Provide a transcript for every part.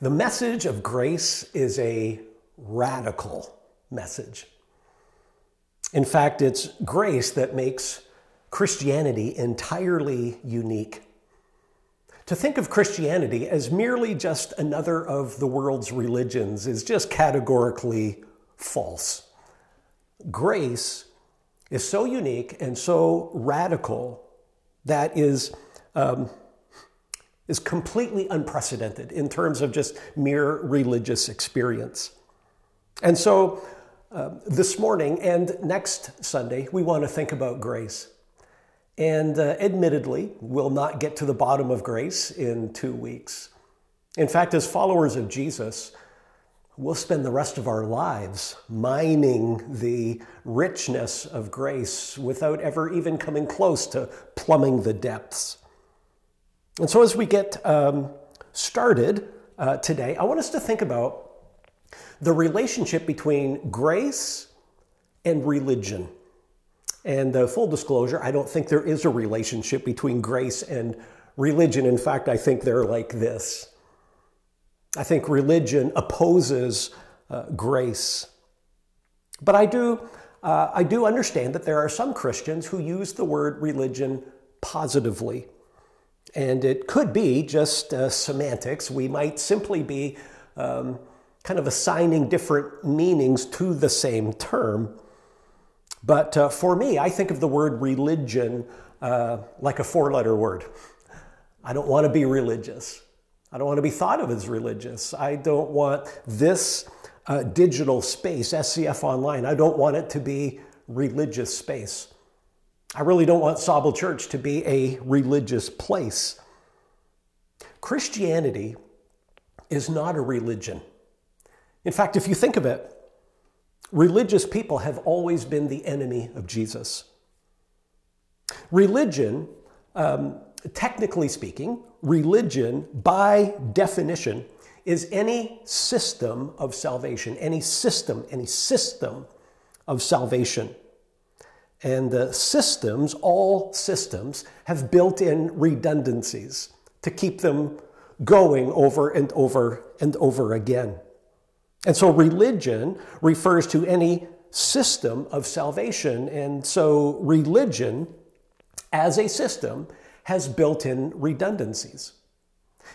The message of grace is a radical message. In fact, it's grace that makes Christianity entirely unique. To think of Christianity as merely just another of the world's religions is just categorically false. Grace is so unique and so radical that is, um, is completely unprecedented in terms of just mere religious experience. And so uh, this morning and next Sunday, we want to think about grace. And uh, admittedly, we'll not get to the bottom of grace in two weeks. In fact, as followers of Jesus, we'll spend the rest of our lives mining the richness of grace without ever even coming close to plumbing the depths. And so, as we get um, started uh, today, I want us to think about the relationship between grace and religion. And uh, full disclosure, I don't think there is a relationship between grace and religion. In fact, I think they're like this. I think religion opposes uh, grace. But I do, uh, I do understand that there are some Christians who use the word religion positively. And it could be just uh, semantics. We might simply be um, kind of assigning different meanings to the same term. But uh, for me, I think of the word religion uh, like a four letter word. I don't want to be religious. I don't want to be thought of as religious. I don't want this uh, digital space, SCF Online, I don't want it to be religious space. I really don't want Sauble Church to be a religious place. Christianity is not a religion. In fact, if you think of it, religious people have always been the enemy of Jesus. Religion, um, technically speaking, religion, by definition, is any system of salvation, any system, any system of salvation. And the systems, all systems, have built in redundancies to keep them going over and over and over again. And so religion refers to any system of salvation. And so religion, as a system, has built in redundancies.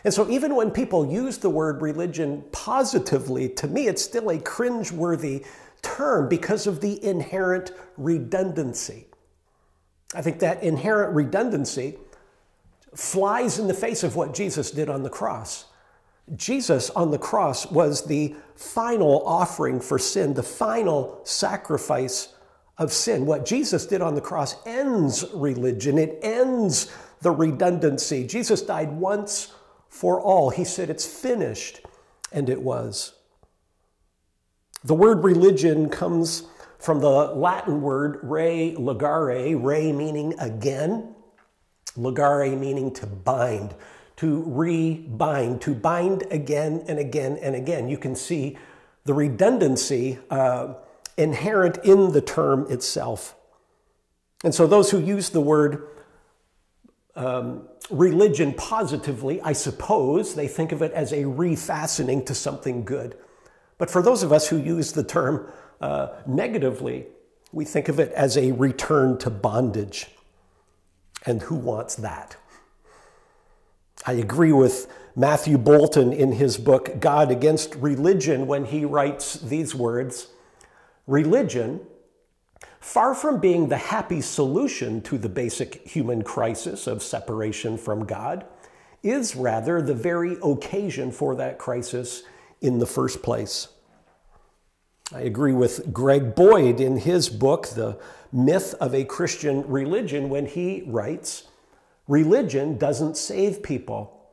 And so, even when people use the word religion positively, to me, it's still a cringeworthy term because of the inherent redundancy. I think that inherent redundancy flies in the face of what Jesus did on the cross. Jesus on the cross was the final offering for sin, the final sacrifice of sin. What Jesus did on the cross ends religion, it ends the redundancy. Jesus died once for all. He said, It's finished, and it was. The word religion comes from the Latin word re ligare, re meaning again, ligare meaning to bind, to rebind, to bind again and again and again. You can see the redundancy uh, inherent in the term itself. And so those who use the word um, religion positively, I suppose, they think of it as a refastening to something good. But for those of us who use the term uh, negatively, we think of it as a return to bondage. And who wants that? I agree with Matthew Boulton in his book, God Against Religion, when he writes these words Religion far from being the happy solution to the basic human crisis of separation from God, is rather the very occasion for that crisis in the first place. I agree with Greg Boyd in his book, The Myth of a Christian Religion, when he writes Religion doesn't save people.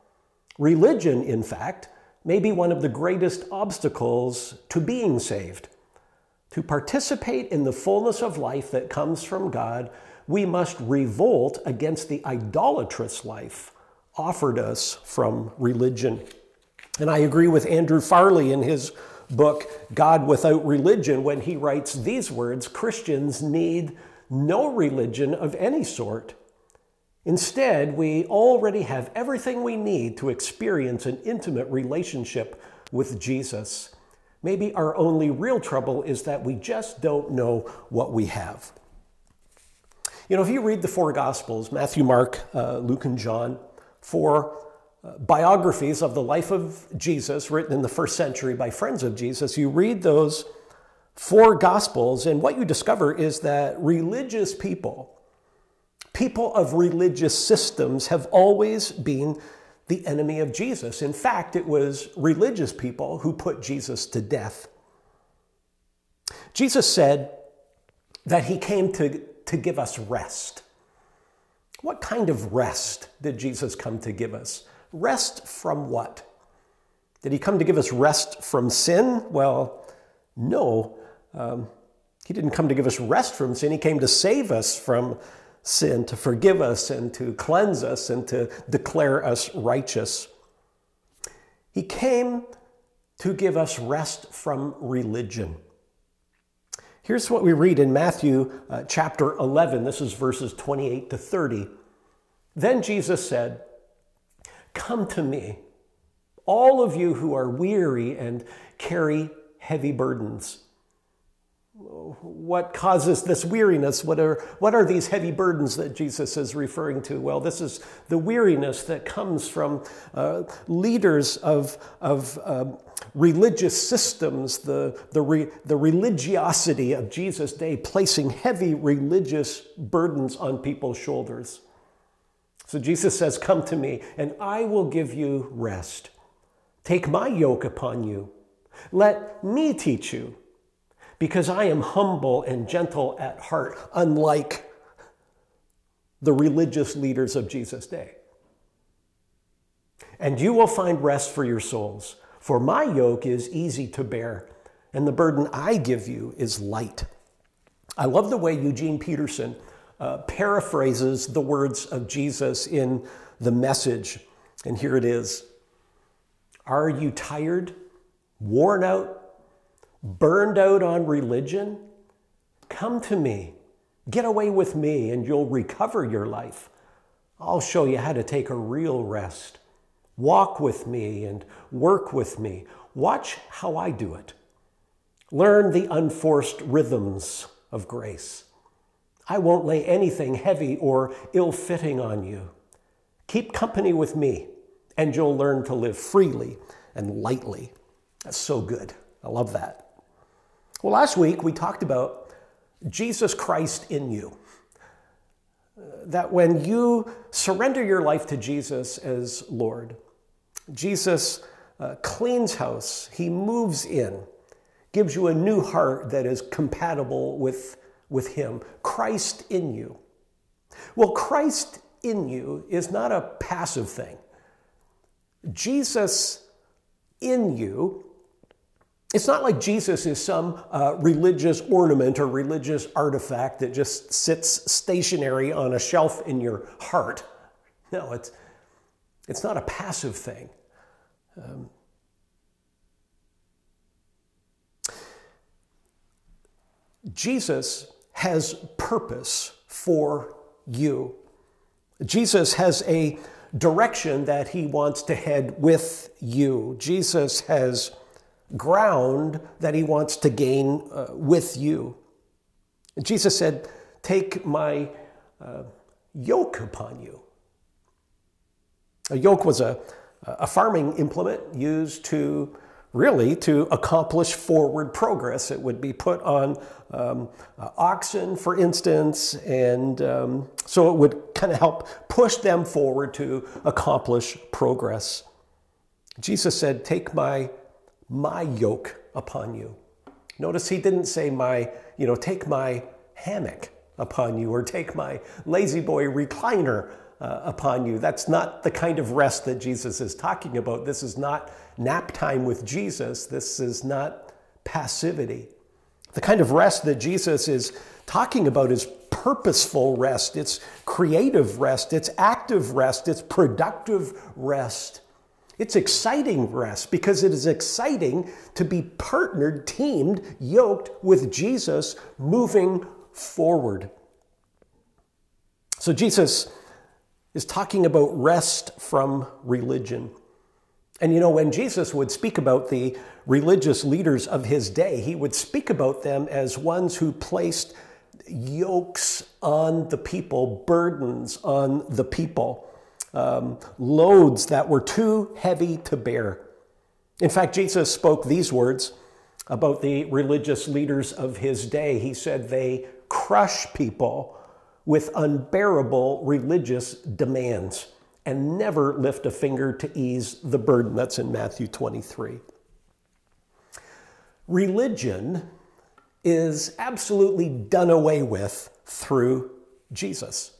Religion, in fact, may be one of the greatest obstacles to being saved. To participate in the fullness of life that comes from God, we must revolt against the idolatrous life offered us from religion. And I agree with Andrew Farley in his book, God Without Religion, when he writes these words Christians need no religion of any sort. Instead, we already have everything we need to experience an intimate relationship with Jesus. Maybe our only real trouble is that we just don't know what we have. You know, if you read the four Gospels Matthew, Mark, uh, Luke, and John four biographies of the life of Jesus written in the first century by friends of Jesus you read those four Gospels, and what you discover is that religious people, people of religious systems, have always been the enemy of Jesus. In fact, it was religious people who put Jesus to death. Jesus said that he came to, to give us rest. What kind of rest did Jesus come to give us? Rest from what? Did he come to give us rest from sin? Well, no. Um, he didn't come to give us rest from sin. He came to save us from sin, to forgive us and to cleanse us and to declare us righteous. He came to give us rest from religion. Here's what we read in Matthew uh, chapter 11. This is verses 28 to 30. Then Jesus said, Come to me, all of you who are weary and carry heavy burdens what causes this weariness? What are, what are these heavy burdens that Jesus is referring to? Well, this is the weariness that comes from uh, leaders of, of uh, religious systems, the, the, re, the religiosity of Jesus' day, placing heavy religious burdens on people's shoulders. So Jesus says, Come to me, and I will give you rest. Take my yoke upon you. Let me teach you because I am humble and gentle at heart, unlike the religious leaders of Jesus' day. And you will find rest for your souls, for my yoke is easy to bear, and the burden I give you is light. I love the way Eugene Peterson uh, paraphrases the words of Jesus in the message. And here it is Are you tired, worn out, burned out on religion, come to me. Get away with me and you'll recover your life. I'll show you how to take a real rest. Walk with me and work with me. Watch how I do it. Learn the unforced rhythms of grace. I won't lay anything heavy or ill fitting on you. Keep company with me, and you'll learn to live freely and lightly. That's so good. I love that. Well, last week we talked about Jesus Christ in you. That when you surrender your life to Jesus as Lord, Jesus uh, cleans house, He moves in, gives you a new heart that is compatible with, with Him. Christ in you. Well, Christ in you is not a passive thing. Jesus in you it's not like Jesus is some uh, religious ornament or religious artifact that just sits stationary on a shelf in your heart. No, it's, it's not a passive thing. Um, Jesus has purpose for you. Jesus has a direction that he wants to head with you. Jesus has ground that he wants to gain uh, with you. Jesus said, Take my uh, yoke upon you. A yoke was a, a farming implement used to really to accomplish forward progress. It would be put on um, uh, oxen, for instance, and um, so it would kind of help push them forward to accomplish progress. Jesus said, Take my my yoke upon you. Notice he didn't say my, you know, take my hammock upon you or take my La-Z-Boy recliner uh, upon you. That's not the kind of rest that Jesus is talking about. This is not nap time with Jesus. This is not passivity. The kind of rest that Jesus is talking about is purposeful rest, it's creative rest, it's active rest, it's productive rest. It's exciting rest because it is exciting to be partnered, teamed, yoked with Jesus moving forward. So Jesus is talking about rest from religion. And you know, when Jesus would speak about the religious leaders of his day, he would speak about them as ones who placed yokes on the people, burdens on the people, um, loads that were too heavy to bear. In fact, Jesus spoke these words about the religious leaders of his day. He said they crush people with unbearable religious demands and never lift a finger to ease the burden. That's in Matthew 23. Religion is absolutely done away with through Jesus.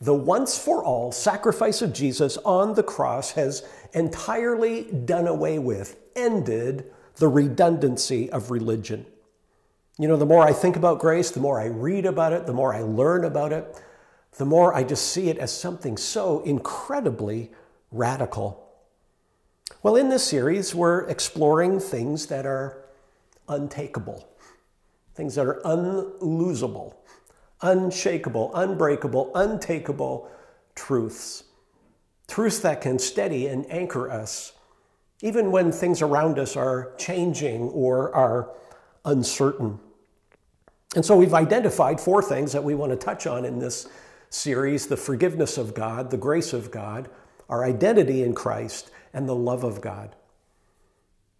The once for all sacrifice of Jesus on the cross has entirely done away with, ended the redundancy of religion. You know, the more I think about grace, the more I read about it, the more I learn about it, the more I just see it as something so incredibly radical. Well, in this series, we're exploring things that are untakeable, things that are unlosable, unshakable, unbreakable, untakeable truths. Truths that can steady and anchor us, even when things around us are changing or are uncertain. And so we've identified four things that we want to touch on in this series the forgiveness of God, the grace of God, our identity in Christ, and the love of God.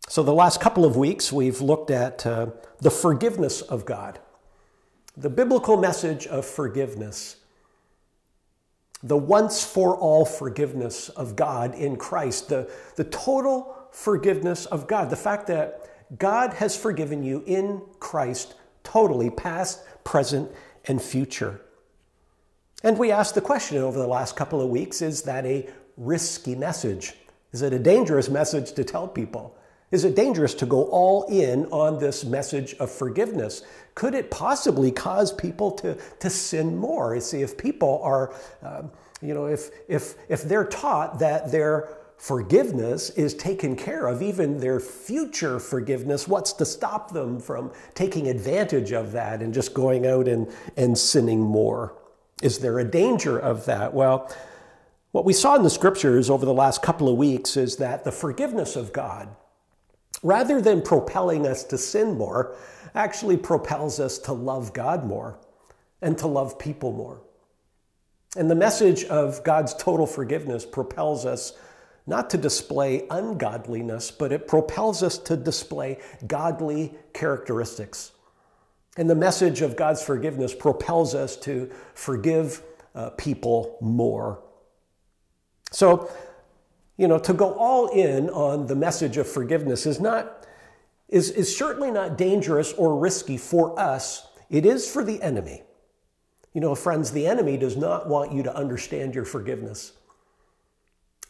So, the last couple of weeks, we've looked at uh, the forgiveness of God, the biblical message of forgiveness, the once for all forgiveness of God in Christ, the, the total forgiveness of God, the fact that God has forgiven you in Christ totally, past, present, and future. And we asked the question over the last couple of weeks is that a risky message? Is it a dangerous message to tell people? Is it dangerous to go all in on this message of forgiveness? Could it possibly cause people to, to sin more? You see, if people are, uh, you know, if, if, if they're taught that their forgiveness is taken care of, even their future forgiveness, what's to stop them from taking advantage of that and just going out and, and sinning more? Is there a danger of that? Well, what we saw in the scriptures over the last couple of weeks is that the forgiveness of God rather than propelling us to sin more, actually propels us to love God more and to love people more. And the message of God's total forgiveness propels us not to display ungodliness, but it propels us to display godly characteristics. And the message of God's forgiveness propels us to forgive uh, people more. So, you know, to go all in on the message of forgiveness is not is, is certainly not dangerous or risky for us. It is for the enemy. You know, friends, the enemy does not want you to understand your forgiveness.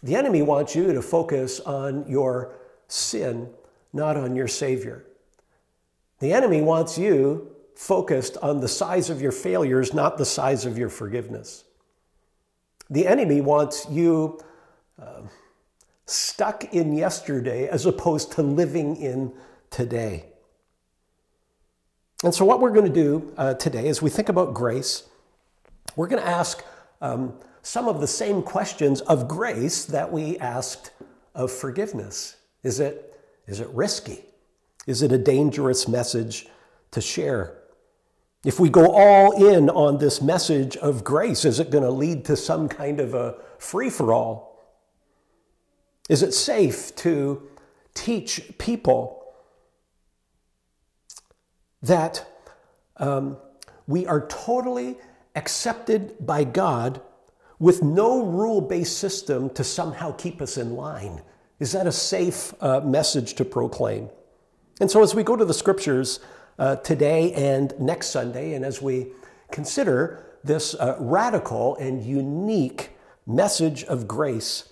The enemy wants you to focus on your sin, not on your Savior. The enemy wants you focused on the size of your failures, not the size of your forgiveness. The enemy wants you. Uh, stuck in yesterday as opposed to living in today. And so, what we're going to do uh, today as we think about grace, we're going to ask um, some of the same questions of grace that we asked of forgiveness. Is it, is it risky? Is it a dangerous message to share? If we go all in on this message of grace, is it going to lead to some kind of a free for all? Is it safe to teach people that um, we are totally accepted by God with no rule based system to somehow keep us in line? Is that a safe uh, message to proclaim? And so, as we go to the scriptures uh, today and next Sunday, and as we consider this uh, radical and unique message of grace,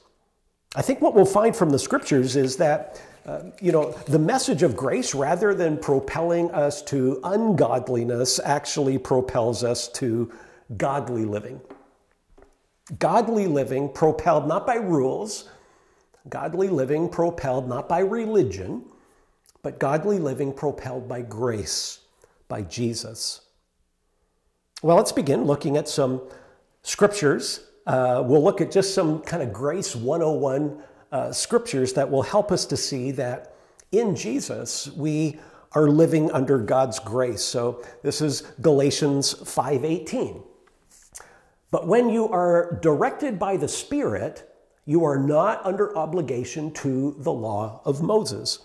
I think what we'll find from the scriptures is that, uh, you know, the message of grace, rather than propelling us to ungodliness, actually propels us to godly living. Godly living propelled not by rules, godly living propelled not by religion, but godly living propelled by grace, by Jesus. Well, let's begin looking at some scriptures uh, we'll look at just some kind of grace 101 uh, scriptures that will help us to see that in Jesus we are living under God's grace. So this is Galatians 5:18. But when you are directed by the Spirit, you are not under obligation to the law of Moses.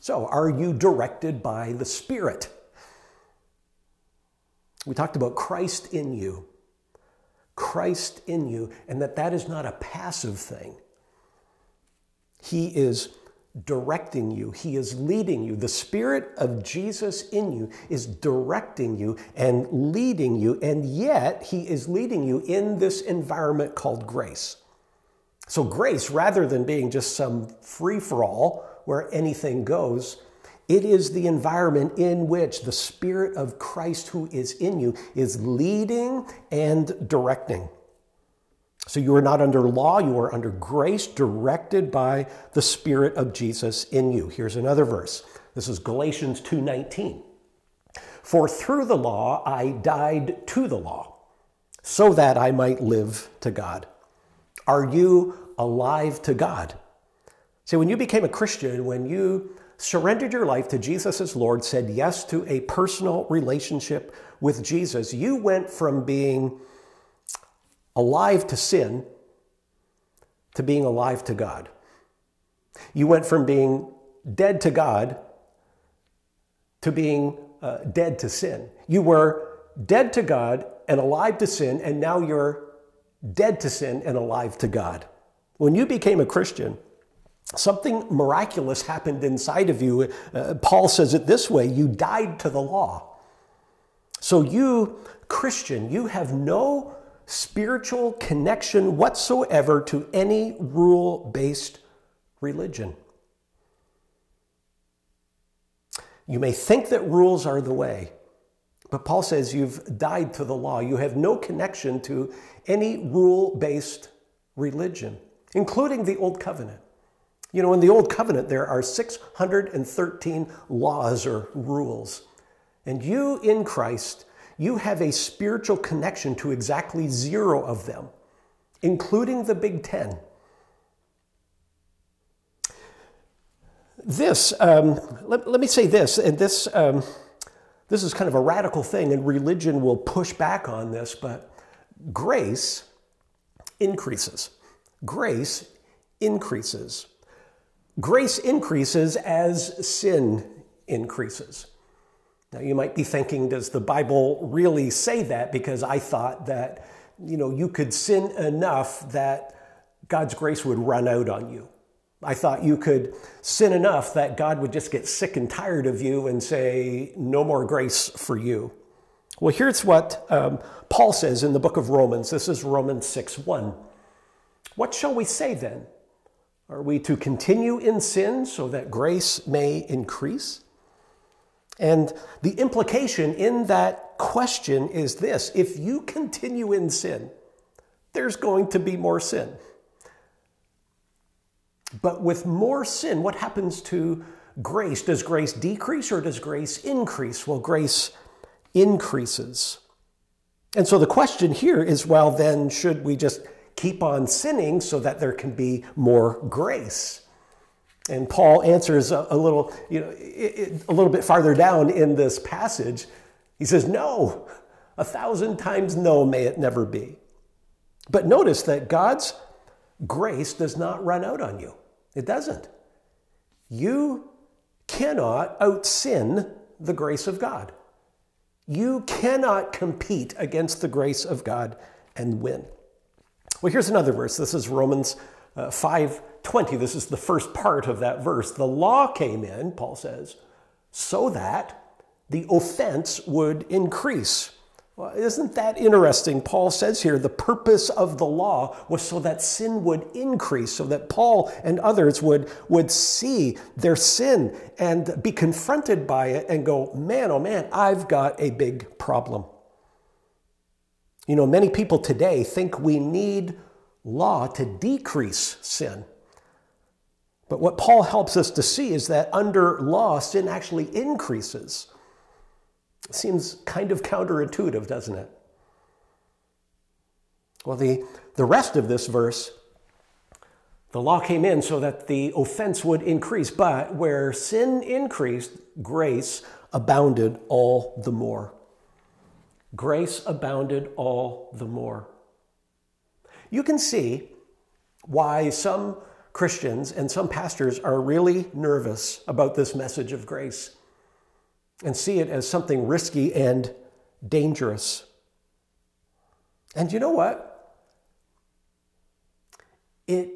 So, are you directed by the Spirit? We talked about Christ in you. Christ in you, and that that is not a passive thing. He is directing you, He is leading you. The Spirit of Jesus in you is directing you and leading you, and yet He is leading you in this environment called grace. So, grace, rather than being just some free for all where anything goes, it is the environment in which the Spirit of Christ who is in you is leading and directing. So you are not under law, you are under grace, directed by the Spirit of Jesus in you. Here's another verse. This is Galatians 2:19. For through the law I died to the law, so that I might live to God. Are you alive to God? See, when you became a Christian, when you surrendered your life to Jesus as Lord, said yes to a personal relationship with Jesus, you went from being alive to sin to being alive to God. You went from being dead to God to being uh, dead to sin. You were dead to God and alive to sin, and now you're dead to sin and alive to God. When you became a Christian, something miraculous happened inside of you. Uh, Paul says it this way you died to the law. So, you, Christian, you have no spiritual connection whatsoever to any rule based religion. You may think that rules are the way, but Paul says you've died to the law. You have no connection to any rule based religion, including the Old Covenant. You know, in the Old Covenant, there are 613 laws or rules. And you in Christ you have a spiritual connection to exactly zero of them, including the Big Ten. This, um, let, let, me say this, and this, um, this is kind of a radical thing, and religion will push back on this, but grace increases. Grace increases. Grace increases as sin increases. Now you might be thinking, does the Bible really say that? Because I thought that, you know, you could sin enough that God's grace would run out on you. I thought you could sin enough that God would just get sick and tired of you and say, no more grace for you. Well, here's what um, Paul says in the book of Romans. This is Romans 6 1. What shall we say then? Are we to continue in sin so that grace may increase? And the implication in that question is this if you continue in sin, there's going to be more sin. But with more sin, what happens to grace? Does grace decrease or does grace increase? Well, grace increases. And so the question here is well, then, should we just keep on sinning so that there can be more grace? And Paul answers a, a little, you know, it, it, a little bit farther down in this passage. He says, "No, a thousand times no, may it never be." But notice that God's grace does not run out on you. It doesn't. You cannot out sin the grace of God. You cannot compete against the grace of God and win. Well, here's another verse. This is Romans uh, 5 20, this is the first part of that verse. The law came in, Paul says, so that the offense would increase. Well, isn't that interesting? Paul says here the purpose of the law was so that sin would increase, so that Paul and others would, would see their sin and be confronted by it and go, man, oh man, I've got a big problem. You know, many people today think we need law to decrease sin. But what Paul helps us to see is that under law, sin actually increases. It seems kind of counterintuitive, doesn't it? Well, the, the rest of this verse, the law came in so that the offense would increase, but where sin increased, grace abounded all the more. Grace abounded all the more. You can see why some Christians and some pastors are really nervous about this message of grace and see it as something risky and dangerous. And you know what? It,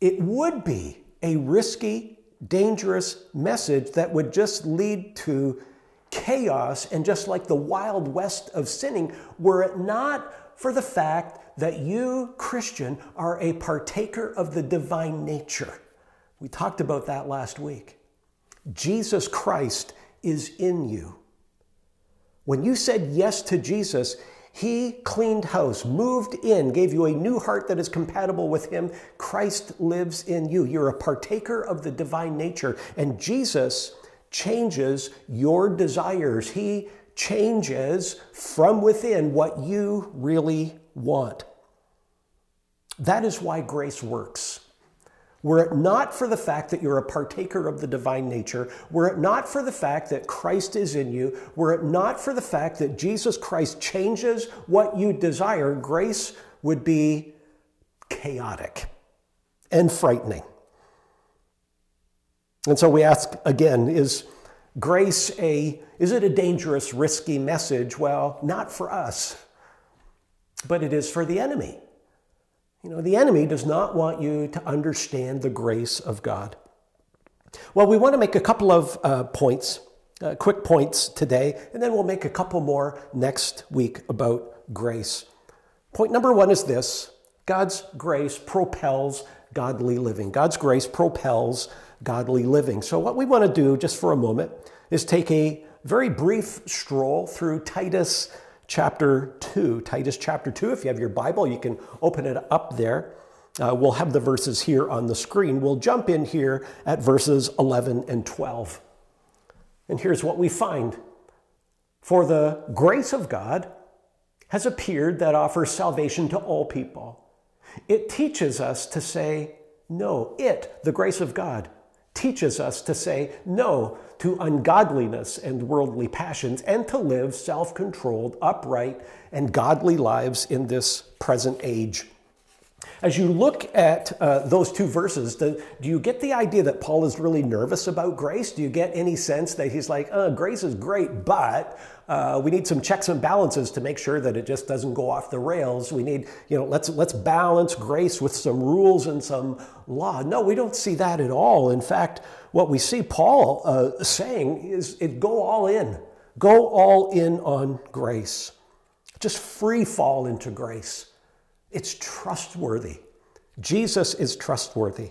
it would be a risky, dangerous message that would just lead to chaos and just like the wild west of sinning, were it not for the fact that you, Christian, are a partaker of the divine nature. We talked about that last week. Jesus Christ is in you. When you said yes to Jesus, he cleaned house, moved in, gave you a new heart that is compatible with Him. Christ lives in you. You're a partaker of the divine nature. And Jesus changes your desires. He changes from within what you really want. That is why grace works. Were it not for the fact that you're a partaker of the divine nature, were it not for the fact that Christ is in you, were it not for the fact that Jesus Christ changes what you desire, grace would be chaotic and frightening. And so we ask again, is grace a is it a dangerous, risky message? Well, not for us, but it is for the enemy. You know, the enemy does not want you to understand the grace of God. Well, we want to make a couple of uh, points, uh, quick points today, and then we'll make a couple more next week about grace. Point number one is this God's grace propels godly living. God's grace propels godly living. So, what we want to do just for a moment is take a very brief stroll through Titus chapter 2. Titus chapter 2. If you have your Bible, you can open it up there. Uh, we'll have the verses here on the screen. We'll jump in here at verses 11 and 12. And here's what we find For the grace of God has appeared that offers salvation to all people. It teaches us to say no. It, the grace of God, teaches us to say no to ungodliness and worldly passions and to live self controlled, upright, and godly lives in this present age. As you look at uh, those two verses, do, do, you get the idea that Paul is really nervous about grace? Do you get any sense that he's like, uh, grace is great, but uh, we need some checks and balances to make sure that it just doesn't go off the rails. We need, you know, let's let's balance grace with some rules and some law. No, we don't see that at all. In fact, what we see Paul uh, saying is, it go all in, go all in on grace, just free fall into grace. It's trustworthy. Jesus is trustworthy.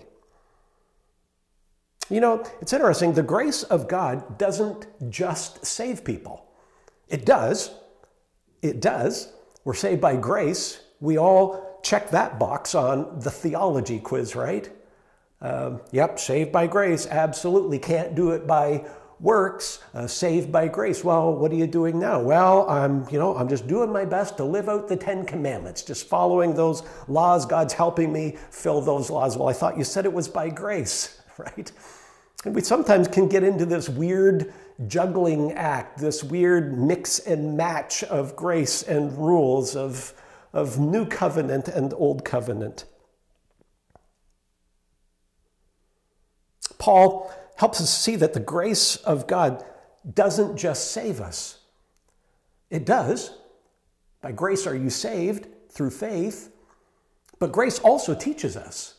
You know, it's interesting. The grace of God doesn't just save people. It does. It does. We're saved by grace. We all check that box on the theology quiz, right? Um, yep, saved by grace. Absolutely. Can't do it by works, uh, saved by grace. Well, what are you doing now? Well, I'm, you know, I'm just doing my best to live out the 10 commandments, just following those laws. God's helping me fill those laws. Well, I thought you said it was by grace, right? And we sometimes can get into this weird juggling act, this weird mix and match of grace and rules, of, of new covenant and old covenant. Paul helps us see that the grace of God doesn't just save us. It does. By grace are you saved through faith. But grace also teaches us,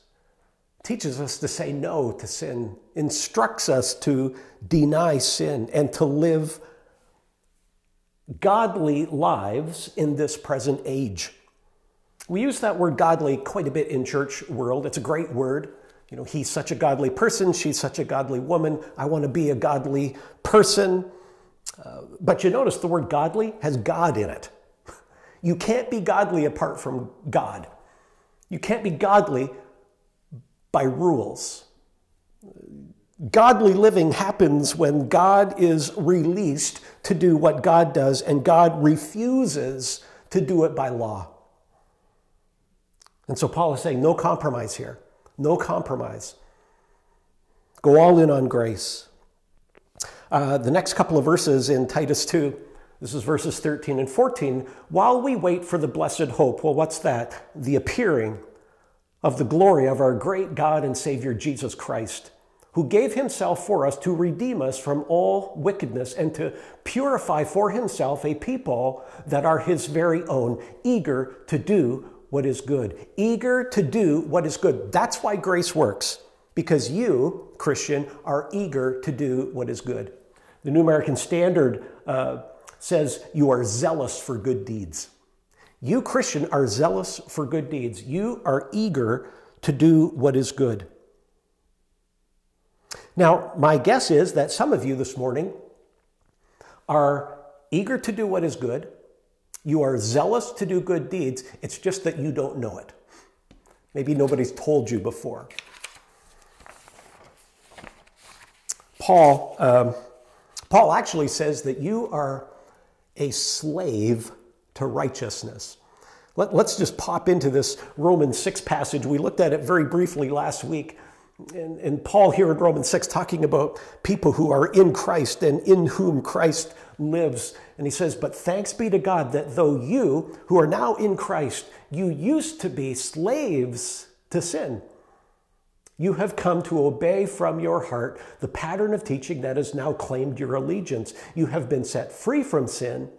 teaches us to say no to sin, instructs us to deny sin and to live godly lives in this present age. We use that word godly quite a bit in church world. It's a great word. You know, he's such a godly person, she's such a godly woman. I want to be a godly person. Uh, but you notice the word godly has God in it. You can't be godly apart from God. You can't be godly by rules. Godly living happens when God is released to do what God does, and God refuses to do it by law. And so Paul is saying, no compromise here. No compromise. Go all in on grace. Uh, the next couple of verses in Titus 2, this is verses 13 and 14. While we wait for the blessed hope, well, what's that? The appearing of the glory of our great God and Savior Jesus Christ, who gave himself for us to redeem us from all wickedness and to purify for himself a people that are his very own, eager to do what is good. Eager to do what is good. That's why grace works, because you, Christian, are eager to do what is good. The New American Standard uh, says you are zealous for good deeds. You, Christian, are zealous for good deeds. You are eager to do what is good. Now, my guess is that some of you this morning are eager to do what is good, you are zealous to do good deeds. It's just that you don't know it. Maybe nobody's told you before. Paul, um, Paul actually says that you are a slave to righteousness. Let, us just pop into this Romans 6 passage. We looked at it very briefly last week. And, and Paul here in Romans 6 talking about people who are in Christ and in whom Christ lives. And he says, But thanks be to God that though you, who are now in Christ, you used to be slaves to sin, you have come to obey from your heart the pattern of teaching that has now claimed your allegiance. You have been set free from sin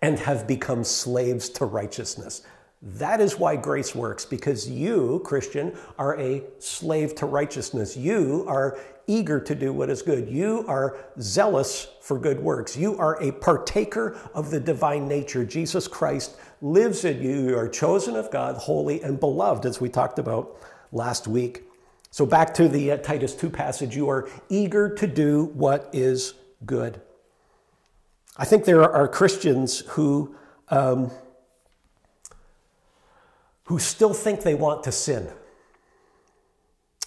and have become slaves to righteousness. That is why grace works, because you, Christian, are a slave to righteousness. You are eager to do what is good. You are zealous for good works. You are a partaker of the divine nature. Jesus Christ lives in you. You are chosen of God, holy and beloved, as we talked about last week. So, back to the uh, Titus 2 passage, you are eager to do what is good. I think there are Christians who. Um, who still think they want to sin.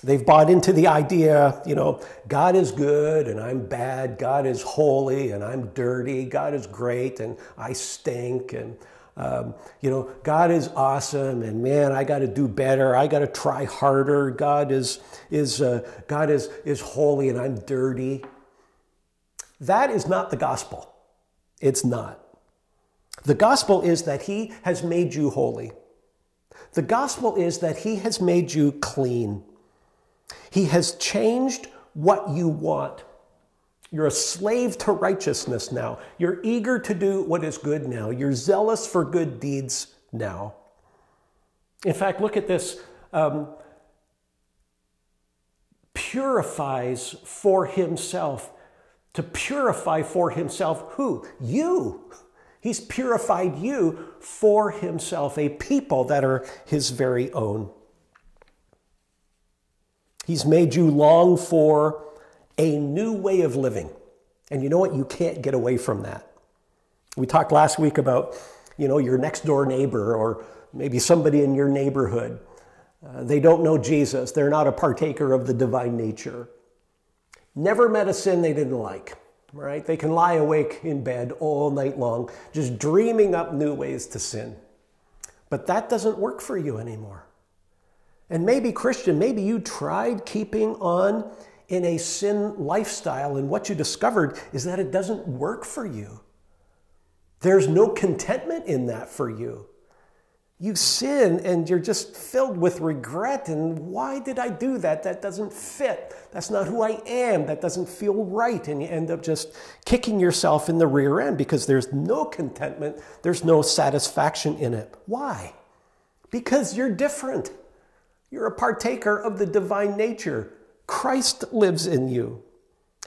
They've bought into the idea, you know, God is good and I'm bad. God is holy and I'm dirty. God is great and I stink. And, um, you know, God is awesome and man, I got to do better. I got to try harder. God is, is, uh, God is, is holy and I'm dirty. That is not the gospel. It's not. The gospel is that He has made you holy. The gospel is that He has made you clean. He has changed what you want. You're a slave to righteousness now. You're eager to do what is good now. You're zealous for good deeds now. In fact, look at this. Um, purifies for himself. To purify for himself who? You. He's purified you for himself, a people that are his very own. He's made you long for a new way of living. And you know what? You can't get away from that. We talked last week about, you know, your next door neighbor or maybe somebody in your neighborhood. Uh, they don't know Jesus. They're not a partaker of the divine nature. Never met a sin they didn't like right? They can lie awake in bed all night long, just dreaming up new ways to sin. But that doesn't work for you anymore. And maybe, Christian, maybe you tried keeping on in a sin lifestyle, and what you discovered is that it doesn't work for you. There's no contentment in that for you you sin and you're just filled with regret. And why did I do that? That doesn't fit. That's not who I am. That doesn't feel right. And you end up just kicking yourself in the rear end because there's no contentment, there's no satisfaction in it. Why? Because you're different. You're a partaker of the divine nature. Christ lives in you.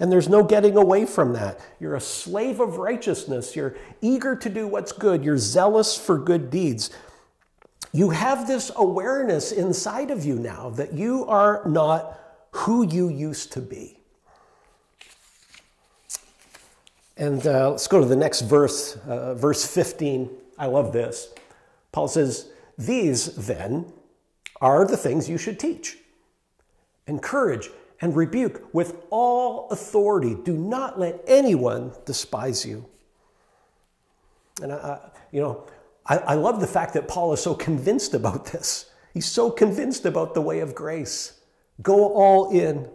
And there's no getting away from that. You're a slave of righteousness. You're eager to do what's good. You're zealous for good deeds you have this awareness inside of you now that you are not who you used to be. And uh, let's go to the next verse, uh, verse 15. I love this. Paul says, These then are the things you should teach. Encourage and rebuke with all authority. Do not let anyone despise you. And, I, you know, I, I love the fact that Paul is so convinced about this. He's so convinced about the way of grace. Go all in.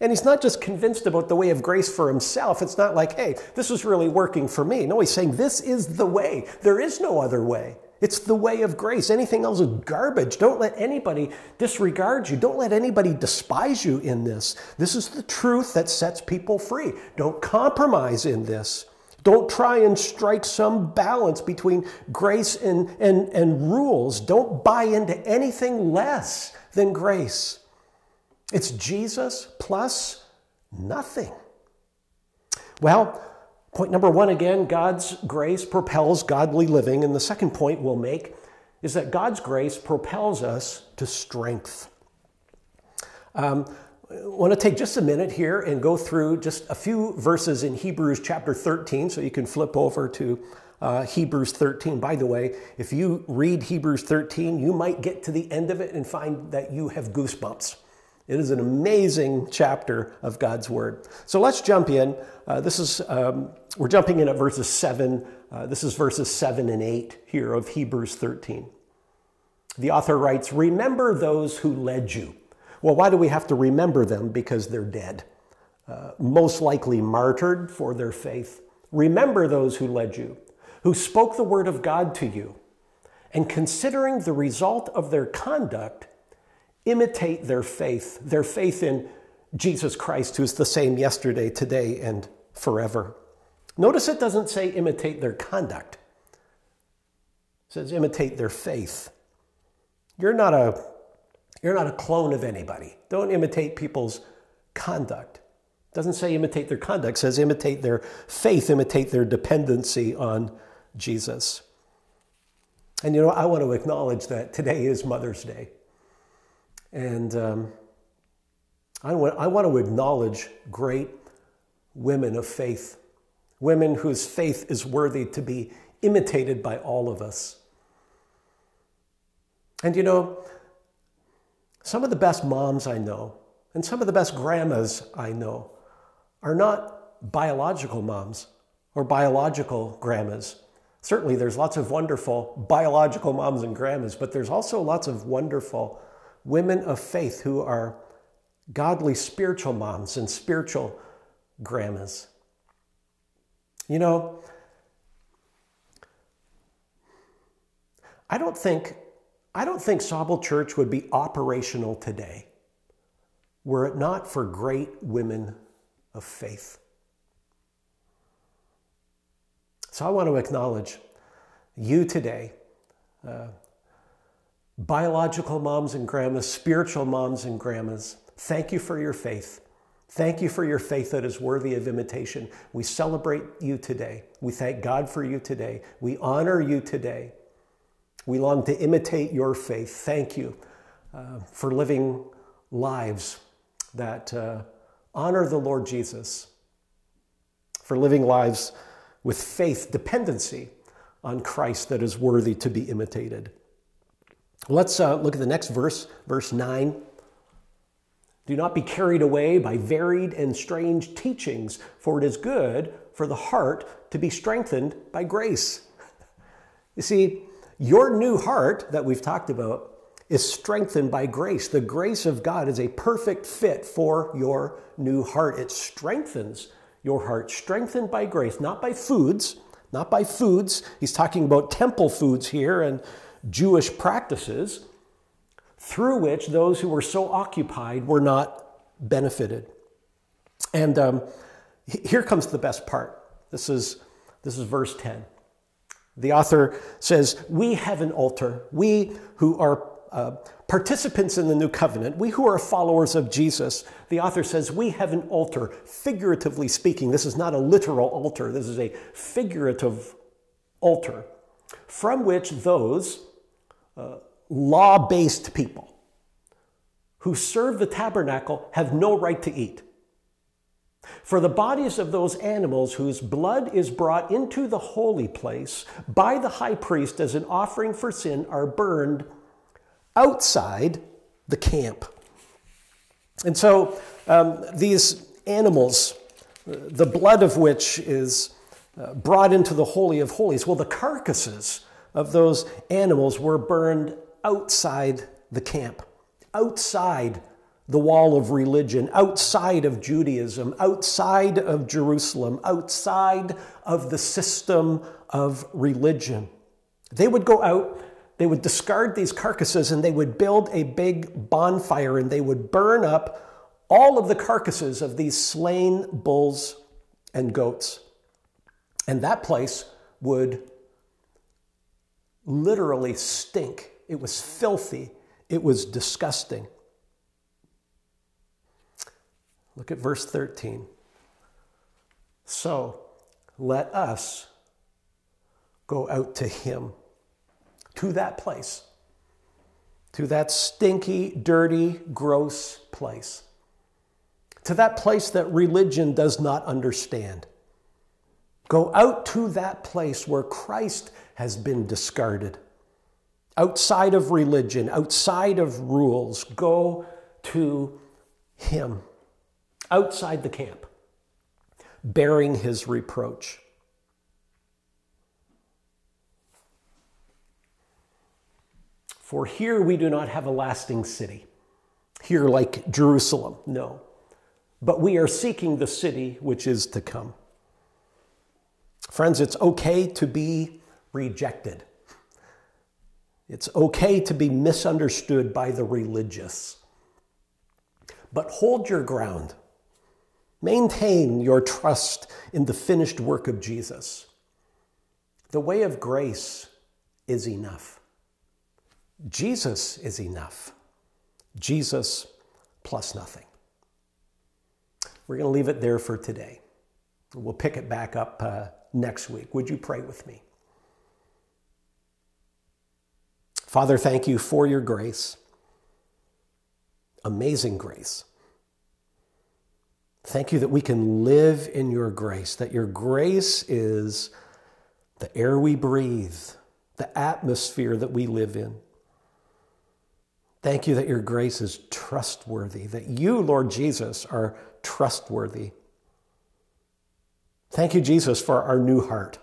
And he's not just convinced about the way of grace for himself. It's not like, hey, this is really working for me. No, he's saying this is the way. There is no other way. It's the way of grace. Anything else is garbage. Don't let anybody disregard you. Don't let anybody despise you in this. This is the truth that sets people free. Don't compromise in this. Don't try and strike some balance between grace and, and, and rules. Don't buy into anything less than grace. It's Jesus plus nothing. Well, point number one again God's grace propels godly living. And the second point we'll make is that God's grace propels us to strength. Um, I want to take just a minute here and go through just a few verses in Hebrews chapter 13. So you can flip over to uh, Hebrews 13. By the way, if you read Hebrews 13, you might get to the end of it and find that you have goosebumps. It is an amazing chapter of God's Word. So let's jump in. Uh, this is, um, we're jumping in at verses 7. Uh, this is verses 7 and 8 here of Hebrews 13. The author writes, Remember those who led you well, why do we have to remember them? Because they're dead, uh, most likely martyred for their faith. Remember those who led you, who spoke the word of God to you, and considering the result of their conduct, imitate their faith, their faith in Jesus Christ, who's the same yesterday, today, and forever. Notice it doesn't say imitate their conduct. It says imitate their faith. You're not a you're not a clone of anybody. Don't imitate people's conduct. It doesn't say imitate their conduct, it says imitate their faith, imitate their dependency on Jesus. And you know, I want to acknowledge that today is Mother's Day. And um, I, want, I want to acknowledge great women of faith, women whose faith is worthy to be imitated by all of us. And you know, some of the best moms I know and some of the best grandmas I know are not biological moms or biological grandmas. Certainly, there's lots of wonderful biological moms and grandmas, but there's also lots of wonderful women of faith who are godly spiritual moms and spiritual grandmas. You know, I don't think I don't think Sauble Church would be operational today were it not for great women of faith. So I want to acknowledge you today, uh, biological moms and grandmas, spiritual moms and grandmas. Thank you for your faith. Thank you for your faith that is worthy of imitation. We celebrate you today. We thank God for you today. We honor you today. We long to imitate your faith. Thank you uh, for living lives that uh, honor the Lord Jesus, for living lives with faith dependency on Christ that is worthy to be imitated. Let's uh, look at the next verse, verse 9. Do not be carried away by varied and strange teachings, for it is good for the heart to be strengthened by grace. You see, your new heart that we've talked about is strengthened by grace. The grace of God is a perfect fit for your new heart. It strengthens your heart, strengthened by grace, not by foods, not by foods. He's talking about temple foods here and Jewish practices through which those who were so occupied were not benefited. And um, here comes the best part. This is, this is verse 10. The author says, We have an altar. We who are uh, participants in the new covenant, we who are followers of Jesus, the author says, We have an altar, figuratively speaking. This is not a literal altar, this is a figurative altar from which those uh, law based people who serve the tabernacle have no right to eat. For the bodies of those animals whose blood is brought into the holy place by the high priest as an offering for sin are burned outside the camp. And so um, these animals, the blood of which is uh, brought into the Holy of Holies, well, the carcasses of those animals were burned outside the camp, outside the wall of religion, outside of Judaism, outside of Jerusalem, outside of the system of religion. They would go out, they would discard these carcasses, and they would build a big bonfire and they would burn up all of the carcasses of these slain bulls and goats. And that place would literally stink. It was filthy. It was disgusting. Look at verse 13. So let us go out to him, to that place, to that stinky, dirty, gross place, to that place that religion does not understand. Go out to that place where Christ has been discarded. Outside of religion, outside of rules, go to Him. Outside the camp, bearing His reproach. For here we do not have a lasting city. Here, like Jerusalem, no. But we are seeking the city which is to come. Friends, it's okay to be rejected. It's okay to be misunderstood by the religious. But hold your ground. Maintain your trust in the finished work of Jesus. The way of grace is enough. Jesus is enough. Jesus plus nothing. We're going to leave it there for today. We'll pick it back up uh, next week. Would you pray with me? Father, thank you for your grace. Amazing grace. Thank you that we can live in your grace, that your grace is the air we breathe, the atmosphere that we live in. Thank you that your grace is trustworthy, that you, Lord Jesus, are trustworthy. Thank you, Jesus, for our new heart.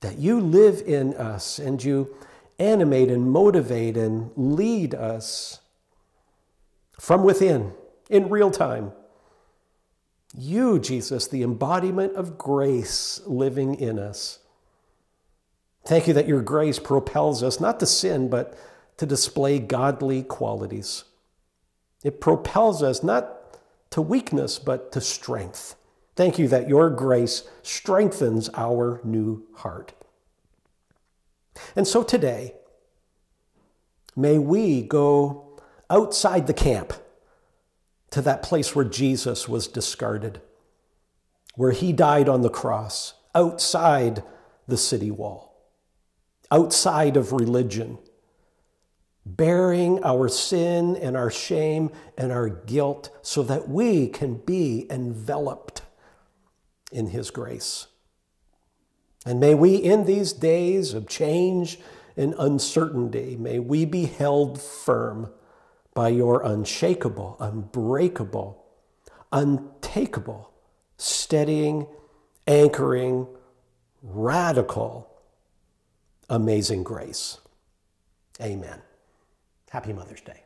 That you live in us and you animate and motivate and lead us from within in real time. You, Jesus, the embodiment of grace living in us. Thank you that your grace propels us not to sin, but to display godly qualities. It propels us not to weakness, but to strength. Thank you that your grace strengthens our new heart. And so today, may we go outside the camp to that place where Jesus was discarded, where he died on the cross, outside the city wall, outside of religion, bearing our sin and our shame and our guilt so that we can be enveloped in His grace. And may we, in these days of change and uncertainty, may we be held firm by your unshakable, unbreakable, untakeable, steadying, anchoring, radical, amazing grace. Amen. Happy Mother's Day.